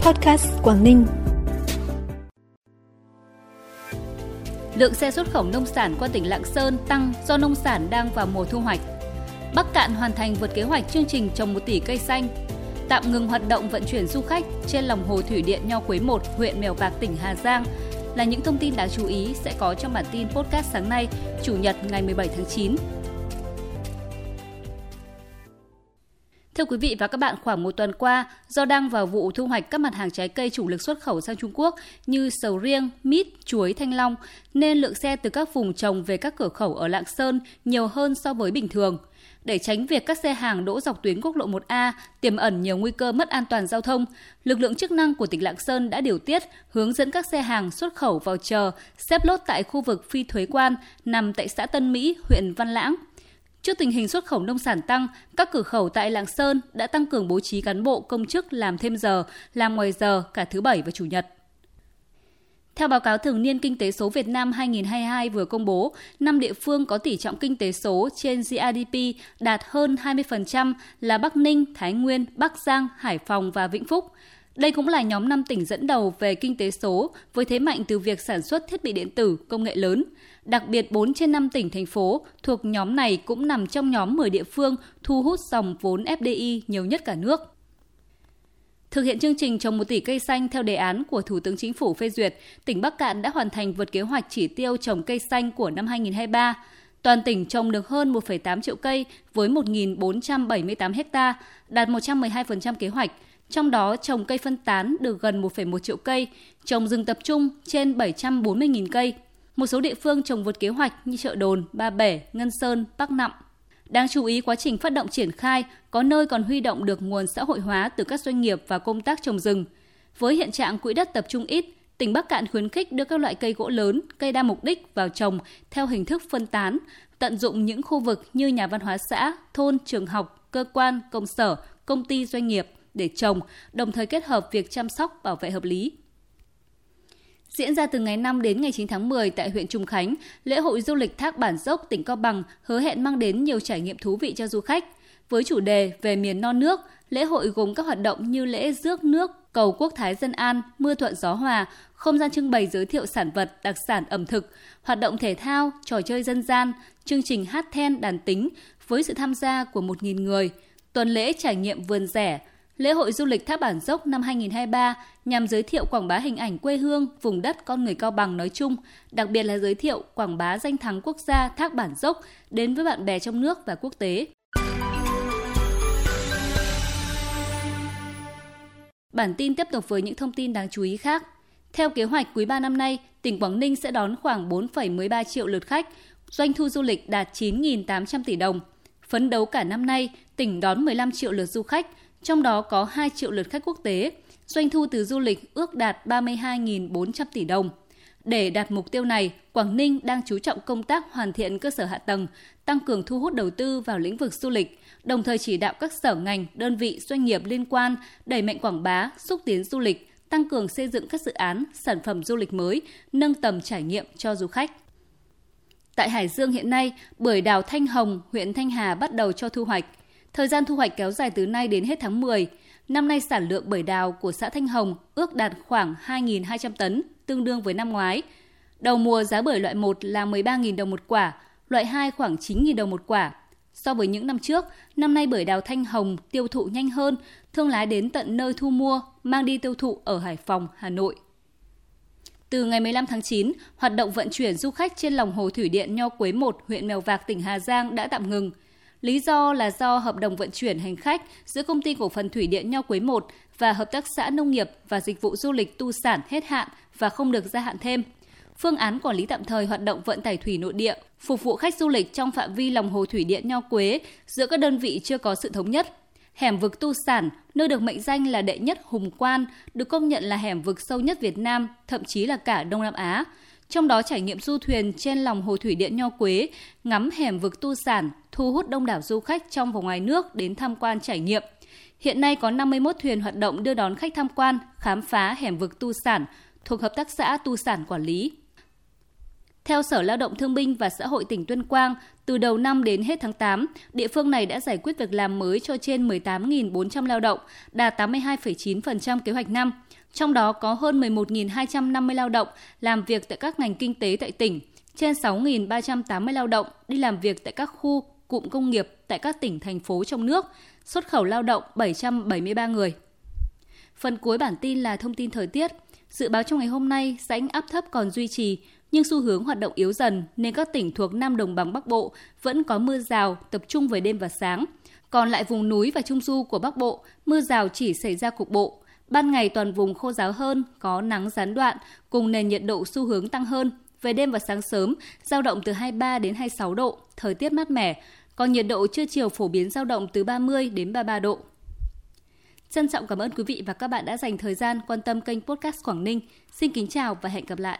Podcast Quảng Ninh. Lượng xe xuất khẩu nông sản qua tỉnh Lạng Sơn tăng do nông sản đang vào mùa thu hoạch. Bắc Cạn hoàn thành vượt kế hoạch chương trình trồng 1 tỷ cây xanh. Tạm ngừng hoạt động vận chuyển du khách trên lòng hồ thủy điện Nho Quế 1, huyện Mèo Vạc, tỉnh Hà Giang là những thông tin đáng chú ý sẽ có trong bản tin podcast sáng nay, Chủ nhật ngày 17 tháng 9. Thưa quý vị và các bạn, khoảng một tuần qua, do đang vào vụ thu hoạch các mặt hàng trái cây chủ lực xuất khẩu sang Trung Quốc như sầu riêng, mít, chuối, thanh long, nên lượng xe từ các vùng trồng về các cửa khẩu ở Lạng Sơn nhiều hơn so với bình thường. Để tránh việc các xe hàng đỗ dọc tuyến quốc lộ 1A tiềm ẩn nhiều nguy cơ mất an toàn giao thông, lực lượng chức năng của tỉnh Lạng Sơn đã điều tiết hướng dẫn các xe hàng xuất khẩu vào chờ xếp lốt tại khu vực phi thuế quan nằm tại xã Tân Mỹ, huyện Văn Lãng. Trước tình hình xuất khẩu nông sản tăng, các cửa khẩu tại Lạng Sơn đã tăng cường bố trí cán bộ công chức làm thêm giờ, làm ngoài giờ cả thứ Bảy và Chủ nhật. Theo báo cáo thường niên Kinh tế số Việt Nam 2022 vừa công bố, năm địa phương có tỷ trọng kinh tế số trên GDP đạt hơn 20% là Bắc Ninh, Thái Nguyên, Bắc Giang, Hải Phòng và Vĩnh Phúc. Đây cũng là nhóm 5 tỉnh dẫn đầu về kinh tế số với thế mạnh từ việc sản xuất thiết bị điện tử, công nghệ lớn. Đặc biệt 4 trên 5 tỉnh thành phố thuộc nhóm này cũng nằm trong nhóm 10 địa phương thu hút dòng vốn FDI nhiều nhất cả nước. Thực hiện chương trình trồng 1 tỷ cây xanh theo đề án của Thủ tướng Chính phủ phê duyệt, tỉnh Bắc Cạn đã hoàn thành vượt kế hoạch chỉ tiêu trồng cây xanh của năm 2023. Toàn tỉnh trồng được hơn 1,8 triệu cây với 1.478 ha, đạt 112% kế hoạch. Trong đó trồng cây phân tán được gần 1,1 triệu cây, trồng rừng tập trung trên 740.000 cây. Một số địa phương trồng vượt kế hoạch như chợ đồn, Ba Bể, Ngân Sơn, Bắc Nậm. Đáng chú ý quá trình phát động triển khai, có nơi còn huy động được nguồn xã hội hóa từ các doanh nghiệp và công tác trồng rừng. Với hiện trạng quỹ đất tập trung ít, tỉnh Bắc Cạn khuyến khích đưa các loại cây gỗ lớn, cây đa mục đích vào trồng theo hình thức phân tán, tận dụng những khu vực như nhà văn hóa xã, thôn, trường học, cơ quan, công sở, công ty doanh nghiệp để trồng, đồng thời kết hợp việc chăm sóc bảo vệ hợp lý. Diễn ra từ ngày 5 đến ngày 9 tháng 10 tại huyện Trùng Khánh, lễ hội du lịch Thác Bản Dốc tỉnh Cao Bằng hứa hẹn mang đến nhiều trải nghiệm thú vị cho du khách. Với chủ đề về miền non nước, lễ hội gồm các hoạt động như lễ rước nước, cầu quốc thái dân an, mưa thuận gió hòa, không gian trưng bày giới thiệu sản vật, đặc sản ẩm thực, hoạt động thể thao, trò chơi dân gian, chương trình hát then đàn tính với sự tham gia của 1.000 người, tuần lễ trải nghiệm vườn rẻ, Lễ hội du lịch Thác Bản Dốc năm 2023 nhằm giới thiệu quảng bá hình ảnh quê hương, vùng đất con người Cao Bằng nói chung, đặc biệt là giới thiệu quảng bá danh thắng quốc gia Thác Bản Dốc đến với bạn bè trong nước và quốc tế. Bản tin tiếp tục với những thông tin đáng chú ý khác. Theo kế hoạch quý 3 năm nay, tỉnh Quảng Ninh sẽ đón khoảng 4,13 triệu lượt khách, doanh thu du lịch đạt 9.800 tỷ đồng. Phấn đấu cả năm nay, tỉnh đón 15 triệu lượt du khách, trong đó có 2 triệu lượt khách quốc tế, doanh thu từ du lịch ước đạt 32.400 tỷ đồng. Để đạt mục tiêu này, Quảng Ninh đang chú trọng công tác hoàn thiện cơ sở hạ tầng, tăng cường thu hút đầu tư vào lĩnh vực du lịch, đồng thời chỉ đạo các sở ngành, đơn vị, doanh nghiệp liên quan đẩy mạnh quảng bá, xúc tiến du lịch, tăng cường xây dựng các dự án, sản phẩm du lịch mới, nâng tầm trải nghiệm cho du khách. Tại Hải Dương hiện nay, bưởi đào Thanh Hồng, huyện Thanh Hà bắt đầu cho thu hoạch – Thời gian thu hoạch kéo dài từ nay đến hết tháng 10. Năm nay sản lượng bưởi đào của xã Thanh Hồng ước đạt khoảng 2.200 tấn, tương đương với năm ngoái. Đầu mùa giá bưởi loại 1 là 13.000 đồng một quả, loại 2 khoảng 9.000 đồng một quả. So với những năm trước, năm nay bưởi đào Thanh Hồng tiêu thụ nhanh hơn, thương lái đến tận nơi thu mua, mang đi tiêu thụ ở Hải Phòng, Hà Nội. Từ ngày 15 tháng 9, hoạt động vận chuyển du khách trên lòng hồ thủy điện Nho Quế 1, huyện Mèo Vạc, tỉnh Hà Giang đã tạm ngừng. Lý do là do hợp đồng vận chuyển hành khách giữa công ty cổ phần thủy điện Nho Quế 1 và hợp tác xã nông nghiệp và dịch vụ du lịch tu sản hết hạn và không được gia hạn thêm. Phương án quản lý tạm thời hoạt động vận tải thủy nội địa phục vụ khách du lịch trong phạm vi lòng hồ thủy điện Nho Quế giữa các đơn vị chưa có sự thống nhất. Hẻm vực tu sản, nơi được mệnh danh là đệ nhất hùng quan, được công nhận là hẻm vực sâu nhất Việt Nam, thậm chí là cả Đông Nam Á, trong đó trải nghiệm du thuyền trên lòng hồ thủy điện Nho Quế, ngắm hẻm vực tu sản, thu hút đông đảo du khách trong và ngoài nước đến tham quan trải nghiệm. Hiện nay có 51 thuyền hoạt động đưa đón khách tham quan, khám phá hẻm vực tu sản thuộc Hợp tác xã Tu sản quản lý. Theo Sở Lao động Thương binh và Xã hội tỉnh Tuyên Quang, từ đầu năm đến hết tháng 8, địa phương này đã giải quyết việc làm mới cho trên 18.400 lao động, đạt 82,9% kế hoạch năm. Trong đó có hơn 11.250 lao động làm việc tại các ngành kinh tế tại tỉnh, trên 6.380 lao động đi làm việc tại các khu, cụm công nghiệp tại các tỉnh, thành phố trong nước, xuất khẩu lao động 773 người. Phần cuối bản tin là thông tin thời tiết. Dự báo trong ngày hôm nay, rãnh áp thấp còn duy trì, nhưng xu hướng hoạt động yếu dần nên các tỉnh thuộc Nam Đồng bằng Bắc Bộ vẫn có mưa rào tập trung về đêm và sáng. Còn lại vùng núi và trung du của Bắc Bộ, mưa rào chỉ xảy ra cục bộ. Ban ngày toàn vùng khô ráo hơn, có nắng gián đoạn, cùng nền nhiệt độ xu hướng tăng hơn. Về đêm và sáng sớm, giao động từ 23 đến 26 độ, thời tiết mát mẻ, còn nhiệt độ trưa chiều phổ biến giao động từ 30 đến 33 độ. Trân trọng cảm ơn quý vị và các bạn đã dành thời gian quan tâm kênh podcast Quảng Ninh. Xin kính chào và hẹn gặp lại.